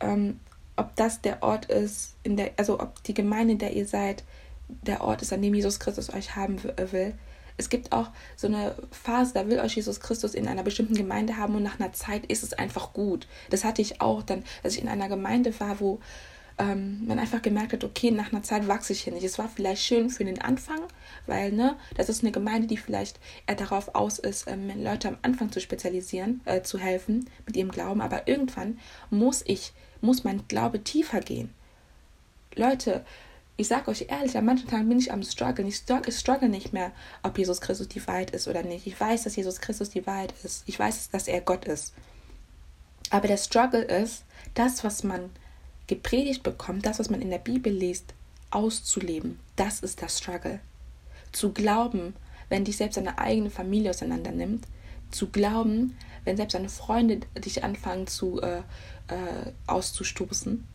ähm, ob das der Ort ist, in der, also ob die Gemeinde, in der ihr seid, der Ort ist, an dem Jesus Christus euch haben will. Es gibt auch so eine Phase, da will euch Jesus Christus in einer bestimmten Gemeinde haben und nach einer Zeit ist es einfach gut. Das hatte ich auch dann, dass ich in einer Gemeinde war, wo ähm, man einfach gemerkt hat, okay, nach einer Zeit wachse ich hier nicht. Es war vielleicht schön für den Anfang, weil, ne, das ist eine Gemeinde, die vielleicht eher darauf aus ist, ähm, Leute am Anfang zu spezialisieren, äh, zu helfen mit ihrem Glauben. Aber irgendwann muss ich, muss mein Glaube tiefer gehen. Leute, ich sage euch ehrlich, an manchen Tagen bin ich am Struggle. Ich struggle nicht mehr, ob Jesus Christus die Wahrheit ist oder nicht. Ich weiß, dass Jesus Christus die Wahrheit ist. Ich weiß, dass er Gott ist. Aber der Struggle ist, das, was man gepredigt bekommt, das, was man in der Bibel liest, auszuleben. Das ist der Struggle. Zu glauben, wenn dich selbst deine eigene Familie auseinander nimmt, zu glauben, wenn selbst deine Freunde dich anfangen zu äh, äh, auszustoßen.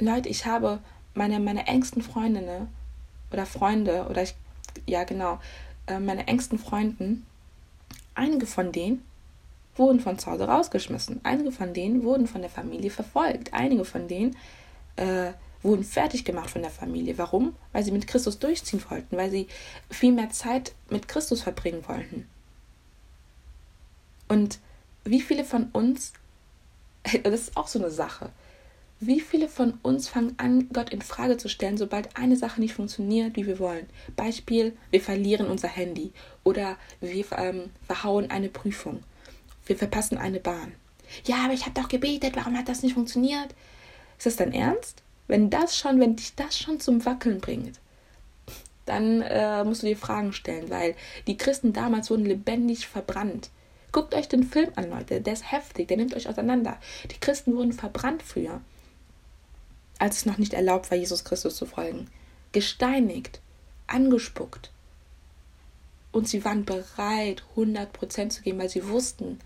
Leute, ich habe meine, meine engsten Freundinnen oder Freunde oder ich, ja genau, äh, meine engsten Freunden, einige von denen wurden von zu Hause rausgeschmissen, einige von denen wurden von der Familie verfolgt, einige von denen äh, wurden fertig gemacht von der Familie. Warum? Weil sie mit Christus durchziehen wollten, weil sie viel mehr Zeit mit Christus verbringen wollten. Und wie viele von uns, das ist auch so eine Sache, wie viele von uns fangen an, Gott in Frage zu stellen, sobald eine Sache nicht funktioniert, wie wir wollen? Beispiel, wir verlieren unser Handy oder wir ähm, verhauen eine Prüfung. Wir verpassen eine Bahn. Ja, aber ich habe doch gebetet, warum hat das nicht funktioniert? Ist das dein Ernst? Wenn das schon, wenn dich das schon zum Wackeln bringt, dann äh, musst du dir Fragen stellen, weil die Christen damals wurden lebendig verbrannt. Guckt euch den Film an, Leute. Der ist heftig, der nimmt euch auseinander. Die Christen wurden verbrannt früher als es noch nicht erlaubt war, Jesus Christus zu folgen, gesteinigt, angespuckt. Und sie waren bereit, 100% zu geben, weil sie wussten,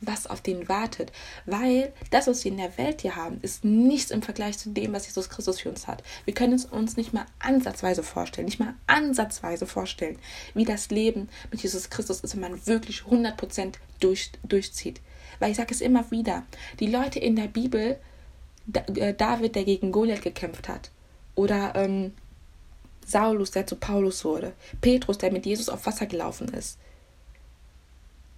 was auf denen wartet. Weil das, was wir in der Welt hier haben, ist nichts im Vergleich zu dem, was Jesus Christus für uns hat. Wir können es uns nicht mal ansatzweise vorstellen, nicht mal ansatzweise vorstellen, wie das Leben mit Jesus Christus ist, wenn man wirklich 100% durch, durchzieht. Weil ich sage es immer wieder, die Leute in der Bibel äh, David, der gegen Goliath gekämpft hat. Oder ähm, Saulus, der zu Paulus wurde. Petrus, der mit Jesus auf Wasser gelaufen ist.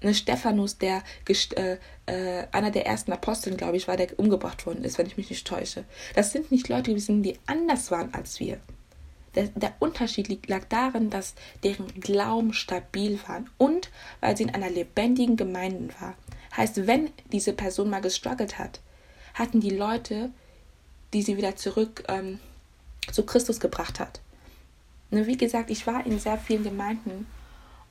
Eine Stephanus, der äh, äh, einer der ersten Aposteln, glaube ich, war, der umgebracht worden ist, wenn ich mich nicht täusche. Das sind nicht Leute gewesen, die anders waren als wir. Der, der Unterschied lag darin, dass deren Glauben stabil war und weil sie in einer lebendigen Gemeinde war. Heißt, wenn diese Person mal gestruggelt hat, hatten die Leute, die sie wieder zurück ähm, zu Christus gebracht hat. Ne, wie gesagt, ich war in sehr vielen Gemeinden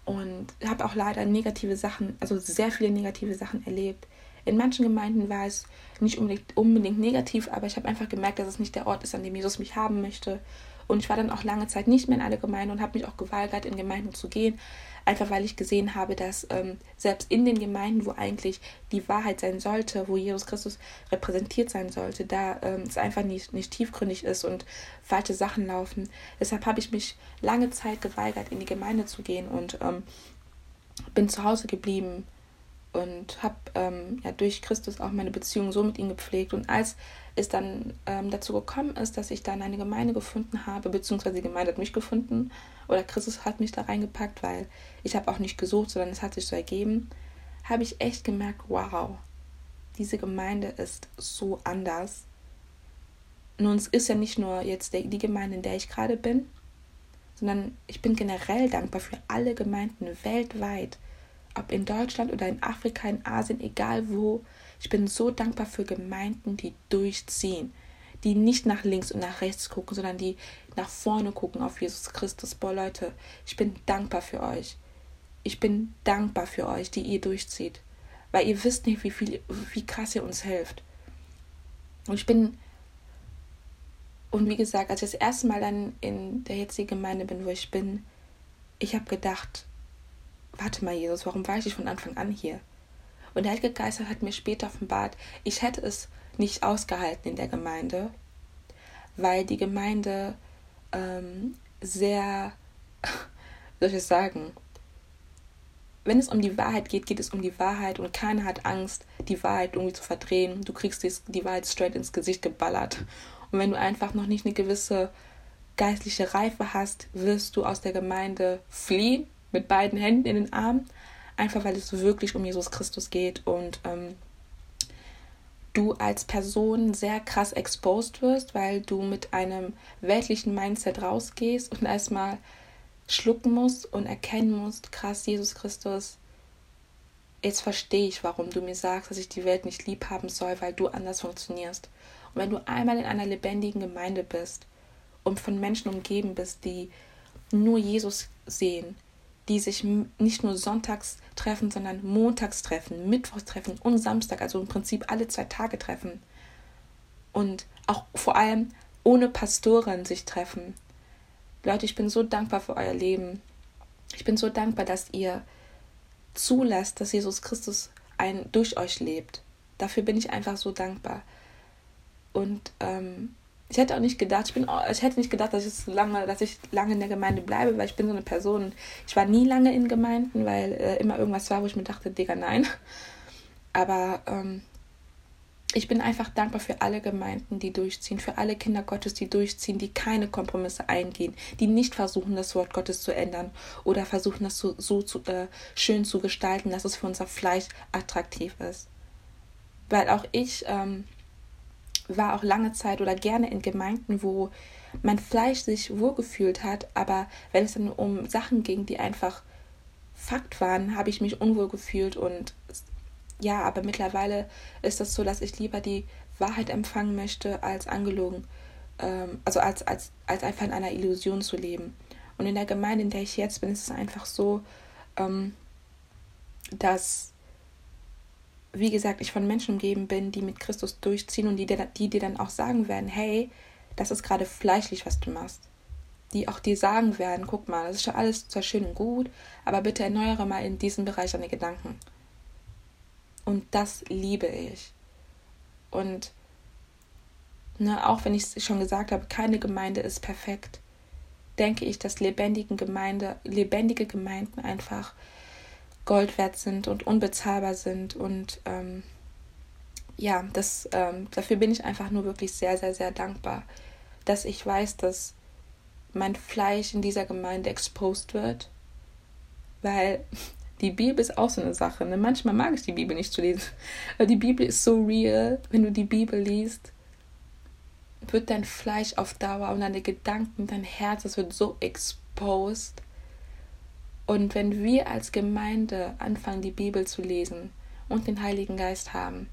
und habe auch leider negative Sachen, also sehr viele negative Sachen erlebt. In manchen Gemeinden war es nicht unbedingt, unbedingt negativ, aber ich habe einfach gemerkt, dass es nicht der Ort ist, an dem Jesus mich haben möchte. Und ich war dann auch lange Zeit nicht mehr in alle Gemeinden und habe mich auch geweigert, in Gemeinden zu gehen, einfach weil ich gesehen habe, dass ähm, selbst in den Gemeinden, wo eigentlich die Wahrheit sein sollte, wo Jesus Christus repräsentiert sein sollte, da ähm, es einfach nicht, nicht tiefgründig ist und falsche Sachen laufen. Deshalb habe ich mich lange Zeit geweigert, in die Gemeinde zu gehen und ähm, bin zu Hause geblieben und habe ähm, ja durch Christus auch meine Beziehung so mit ihm gepflegt. Und als es dann ähm, dazu gekommen ist, dass ich dann eine Gemeinde gefunden habe, beziehungsweise die Gemeinde hat mich gefunden oder Christus hat mich da reingepackt, weil ich habe auch nicht gesucht, sondern es hat sich so ergeben, habe ich echt gemerkt, wow, diese Gemeinde ist so anders. Nun, es ist ja nicht nur jetzt die Gemeinde, in der ich gerade bin, sondern ich bin generell dankbar für alle Gemeinden weltweit, ob in Deutschland oder in Afrika, in Asien, egal wo. Ich bin so dankbar für Gemeinden, die durchziehen, die nicht nach links und nach rechts gucken, sondern die nach vorne gucken auf Jesus Christus. Boah, Leute, ich bin dankbar für euch. Ich bin dankbar für euch, die ihr durchzieht. Weil ihr wisst nicht, wie viel, wie krass ihr uns helft. Und ich bin, und wie gesagt, als ich das erste Mal dann in der jetzigen Gemeinde bin, wo ich bin, ich habe gedacht, warte mal, Jesus, warum war ich nicht von Anfang an hier? Und der Heilige Geist hat mir später offenbart, ich hätte es nicht ausgehalten in der Gemeinde, weil die Gemeinde ähm, sehr, soll ich es sagen, wenn es um die Wahrheit geht, geht es um die Wahrheit und keiner hat Angst, die Wahrheit irgendwie zu verdrehen. Du kriegst die Wahrheit straight ins Gesicht geballert. Und wenn du einfach noch nicht eine gewisse geistliche Reife hast, wirst du aus der Gemeinde fliehen mit beiden Händen in den Armen, einfach weil es wirklich um Jesus Christus geht und ähm, du als Person sehr krass exposed wirst, weil du mit einem weltlichen Mindset rausgehst und erstmal schlucken musst und erkennen musst, krass, Jesus Christus, jetzt verstehe ich, warum du mir sagst, dass ich die Welt nicht lieb haben soll, weil du anders funktionierst. Und wenn du einmal in einer lebendigen Gemeinde bist und von Menschen umgeben bist, die nur Jesus sehen, die sich nicht nur sonntags treffen, sondern montags treffen, mittwochs treffen und Samstag, also im Prinzip alle zwei Tage treffen. Und auch vor allem ohne Pastoren sich treffen. Leute, ich bin so dankbar für euer Leben. Ich bin so dankbar, dass ihr zulasst, dass Jesus Christus ein durch euch lebt. Dafür bin ich einfach so dankbar. Und ähm, ich hätte auch nicht gedacht, ich bin ich hätte nicht gedacht, dass ich lange, dass ich lange in der Gemeinde bleibe, weil ich bin so eine Person. Ich war nie lange in Gemeinden, weil äh, immer irgendwas war, wo ich mir dachte, Digga, nein. Aber ähm, ich bin einfach dankbar für alle Gemeinden, die durchziehen, für alle Kinder Gottes, die durchziehen, die keine Kompromisse eingehen, die nicht versuchen, das Wort Gottes zu ändern oder versuchen, das so, so zu, äh, schön zu gestalten, dass es für unser Fleisch attraktiv ist. Weil auch ich ähm, war auch lange Zeit oder gerne in Gemeinden, wo mein Fleisch sich wohlgefühlt hat, aber wenn es dann um Sachen ging, die einfach Fakt waren, habe ich mich unwohl gefühlt und ja, aber mittlerweile ist das so, dass ich lieber die Wahrheit empfangen möchte, als angelogen, ähm, also als, als, als einfach in einer Illusion zu leben. Und in der Gemeinde, in der ich jetzt bin, ist es einfach so, ähm, dass wie gesagt, ich von Menschen umgeben bin, die mit Christus durchziehen und die dir, die dir dann auch sagen werden, hey, das ist gerade fleischlich, was du machst. Die auch dir sagen werden, guck mal, das ist schon alles zwar schön und gut, aber bitte erneuere mal in diesem Bereich deine Gedanken. Und das liebe ich. Und ne, auch wenn ich es schon gesagt habe, keine Gemeinde ist perfekt, denke ich, dass lebendige, Gemeinde, lebendige Gemeinden einfach Gold wert sind und unbezahlbar sind. Und ähm, ja, das, ähm, dafür bin ich einfach nur wirklich sehr, sehr, sehr dankbar, dass ich weiß, dass mein Fleisch in dieser Gemeinde exposed wird, weil die Bibel ist auch so eine Sache. Ne? Manchmal mag ich die Bibel nicht zu lesen, aber die Bibel ist so real. Wenn du die Bibel liest, wird dein Fleisch auf Dauer und deine Gedanken, dein Herz, das wird so exposed. Und wenn wir als Gemeinde anfangen, die Bibel zu lesen und den Heiligen Geist haben,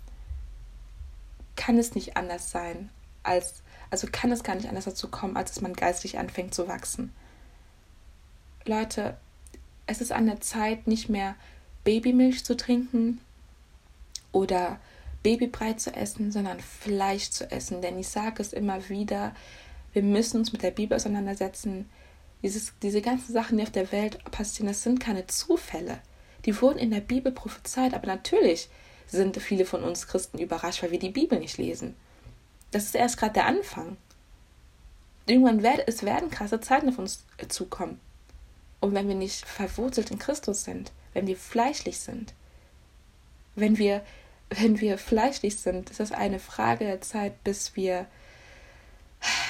kann es nicht anders sein, als, also kann es gar nicht anders dazu kommen, als dass man geistlich anfängt zu wachsen. Leute, es ist an der Zeit, nicht mehr Babymilch zu trinken oder Babybrei zu essen, sondern Fleisch zu essen. Denn ich sage es immer wieder, wir müssen uns mit der Bibel auseinandersetzen. Dieses, diese ganzen Sachen, die auf der Welt passieren, das sind keine Zufälle. Die wurden in der Bibel prophezeit, aber natürlich sind viele von uns Christen überrascht, weil wir die Bibel nicht lesen. Das ist erst gerade der Anfang. Irgendwann wird es werden krasse Zeiten auf uns zukommen. Und wenn wir nicht verwurzelt in Christus sind, wenn wir fleischlich sind, wenn wir, wenn wir fleischlich sind, ist das eine Frage der Zeit, bis wir,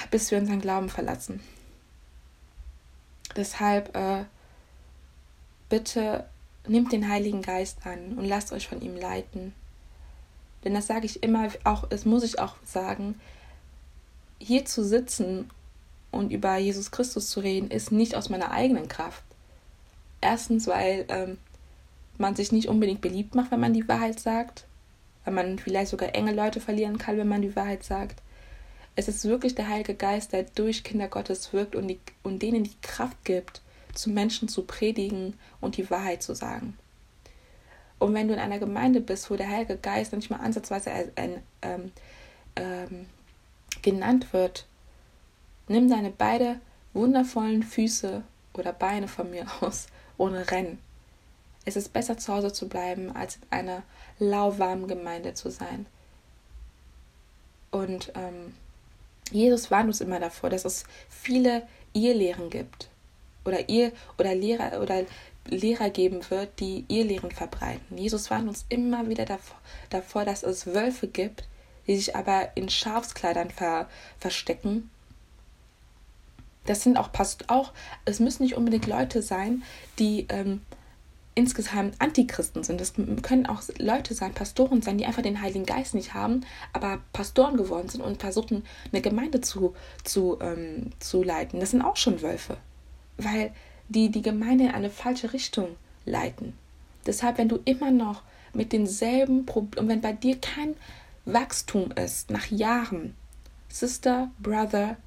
bis wir unseren Glauben verlassen. Deshalb äh, bitte nehmt den Heiligen Geist an und lasst euch von ihm leiten. Denn das sage ich immer, auch, das muss ich auch sagen, hier zu sitzen und über Jesus Christus zu reden, ist nicht aus meiner eigenen Kraft. Erstens, weil ähm, man sich nicht unbedingt beliebt macht, wenn man die Wahrheit sagt, weil man vielleicht sogar enge Leute verlieren kann, wenn man die Wahrheit sagt. Es ist wirklich der Heilige Geist, der durch Kinder Gottes wirkt und, die, und denen die Kraft gibt, zu Menschen zu predigen und die Wahrheit zu sagen. Und wenn du in einer Gemeinde bist, wo der Heilige Geist nicht mal ansatzweise ein, ähm, ähm, genannt wird, nimm deine beide wundervollen Füße oder Beine von mir aus und renn. Es ist besser zu Hause zu bleiben, als in einer lauwarmen Gemeinde zu sein. Und ähm, Jesus warnt uns immer davor, dass es viele Irrlehren gibt oder ihr oder Lehrer oder Lehrer geben wird, die Irrlehren verbreiten. Jesus warnt uns immer wieder davor, davor, dass es Wölfe gibt, die sich aber in Schafskleidern ver, verstecken. Das sind auch passt auch, es müssen nicht unbedingt Leute sein, die ähm, insgesamt Antichristen sind. Das können auch Leute sein, Pastoren sein, die einfach den Heiligen Geist nicht haben, aber Pastoren geworden sind und versuchen, eine Gemeinde zu, zu, ähm, zu leiten. Das sind auch schon Wölfe, weil die die Gemeinde in eine falsche Richtung leiten. Deshalb, wenn du immer noch mit denselben Problemen, wenn bei dir kein Wachstum ist nach Jahren, Sister, Brother,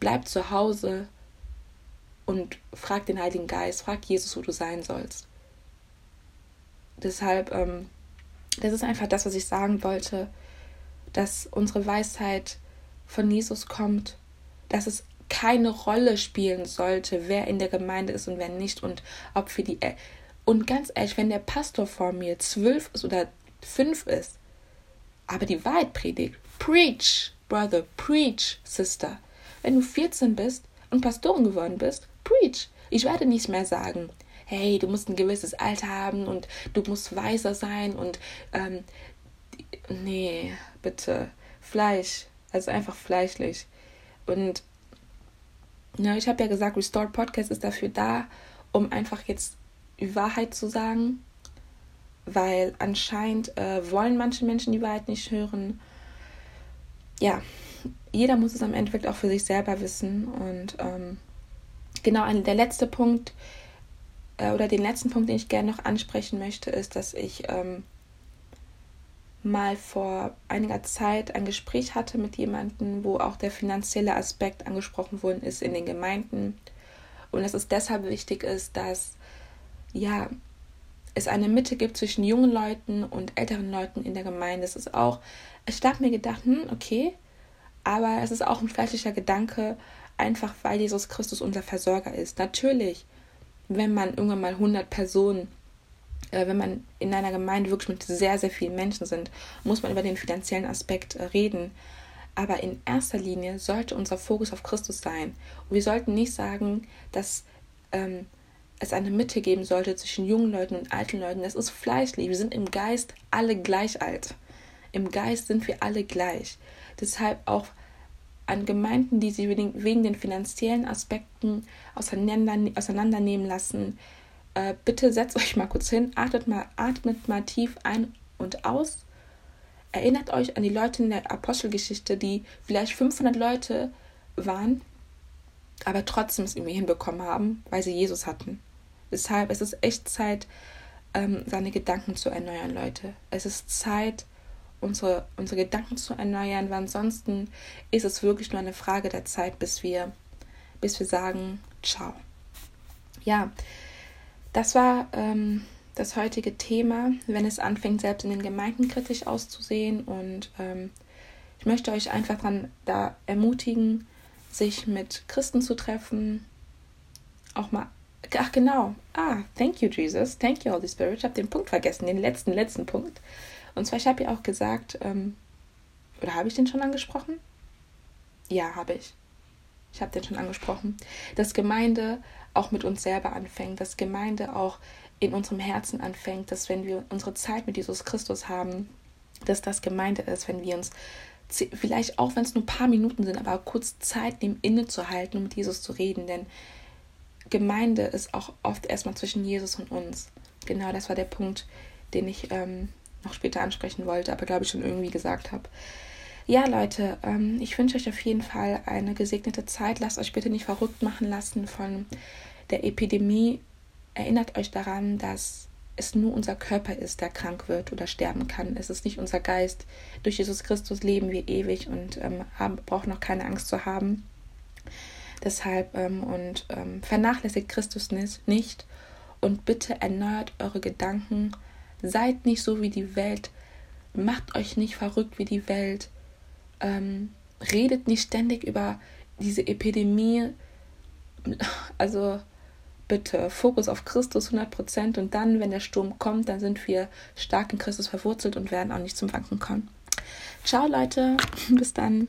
bleib zu Hause und frag den Heiligen Geist, frag Jesus, wo du sein sollst deshalb, ähm, das ist einfach das, was ich sagen wollte, dass unsere Weisheit von Jesus kommt, dass es keine Rolle spielen sollte, wer in der Gemeinde ist und wer nicht und ob für die. Und ganz ehrlich, wenn der Pastor vor mir zwölf ist oder fünf ist, aber die Wahrheit predigt, preach, brother, preach, sister. Wenn du 14 bist und Pastorin geworden bist, preach. Ich werde nicht mehr sagen, hey, du musst ein gewisses Alter haben und du musst weiser sein und ähm, nee, bitte, Fleisch, also einfach fleischlich. Und ja, ich habe ja gesagt, Restored Podcast ist dafür da, um einfach jetzt die Wahrheit zu sagen, weil anscheinend äh, wollen manche Menschen die Wahrheit nicht hören. Ja, jeder muss es am Endeffekt auch für sich selber wissen. Und ähm, genau, der letzte Punkt, äh, oder den letzten Punkt, den ich gerne noch ansprechen möchte, ist, dass ich ähm, mal vor einiger Zeit ein Gespräch hatte mit jemandem, wo auch der finanzielle Aspekt angesprochen worden ist in den Gemeinden. Und dass es deshalb wichtig ist, dass ja, es eine Mitte gibt zwischen jungen Leuten und älteren Leuten in der Gemeinde. Es ist auch, ich habe mir gedacht, hm, okay, aber es ist auch ein fleischlicher Gedanke, einfach weil Jesus Christus unser Versorger ist. Natürlich wenn man irgendwann mal 100 Personen, äh, wenn man in einer Gemeinde wirklich mit sehr, sehr vielen Menschen sind, muss man über den finanziellen Aspekt äh, reden. Aber in erster Linie sollte unser Fokus auf Christus sein. Und wir sollten nicht sagen, dass ähm, es eine Mitte geben sollte zwischen jungen Leuten und alten Leuten. Das ist fleischlich. Wir sind im Geist alle gleich alt. Im Geist sind wir alle gleich. Deshalb auch an Gemeinden, die sie wegen den finanziellen Aspekten auseinander, auseinandernehmen lassen. Äh, bitte setzt euch mal kurz hin, atmet mal, atmet mal tief ein und aus. Erinnert euch an die Leute in der Apostelgeschichte, die vielleicht 500 Leute waren, aber trotzdem es irgendwie hinbekommen haben, weil sie Jesus hatten. Deshalb es ist es echt Zeit, ähm, seine Gedanken zu erneuern, Leute. Es ist Zeit, unsere, unsere Gedanken zu erneuern, weil ansonsten ist es wirklich nur eine Frage der Zeit, bis wir, bis wir sagen, ciao. Ja, das war ähm, das heutige Thema, wenn es anfängt, selbst in den Gemeinden kritisch auszusehen. Und ähm, ich möchte euch einfach dann da ermutigen, sich mit Christen zu treffen. Auch mal. Ach genau. Ah, thank you, Jesus. Thank you, Holy Spirit. Ich habe den Punkt vergessen, den letzten, letzten Punkt. Und zwar, ich habe ja auch gesagt, ähm, oder habe ich den schon angesprochen? Ja, habe ich. Ich habe den schon angesprochen. Dass Gemeinde auch mit uns selber anfängt, dass Gemeinde auch in unserem Herzen anfängt, dass wenn wir unsere Zeit mit Jesus Christus haben, dass das Gemeinde ist, wenn wir uns vielleicht auch wenn es nur ein paar Minuten sind, aber kurz Zeit nehmen, innezuhalten, um mit Jesus zu reden, denn Gemeinde ist auch oft erstmal zwischen Jesus und uns. Genau, das war der Punkt, den ich ähm, noch später ansprechen wollte, aber glaube ich schon irgendwie gesagt habe. Ja, Leute, ähm, ich wünsche euch auf jeden Fall eine gesegnete Zeit. Lasst euch bitte nicht verrückt machen lassen von der Epidemie. Erinnert euch daran, dass es nur unser Körper ist, der krank wird oder sterben kann. Es ist nicht unser Geist. Durch Jesus Christus leben wir ewig und ähm, haben, brauchen noch keine Angst zu haben. Deshalb ähm, und ähm, vernachlässigt Christus nicht und bitte erneuert eure Gedanken. Seid nicht so wie die Welt. Macht euch nicht verrückt wie die Welt. Ähm, redet nicht ständig über diese Epidemie. Also bitte Fokus auf Christus 100% und dann, wenn der Sturm kommt, dann sind wir stark in Christus verwurzelt und werden auch nicht zum Wanken kommen. Ciao Leute, bis dann.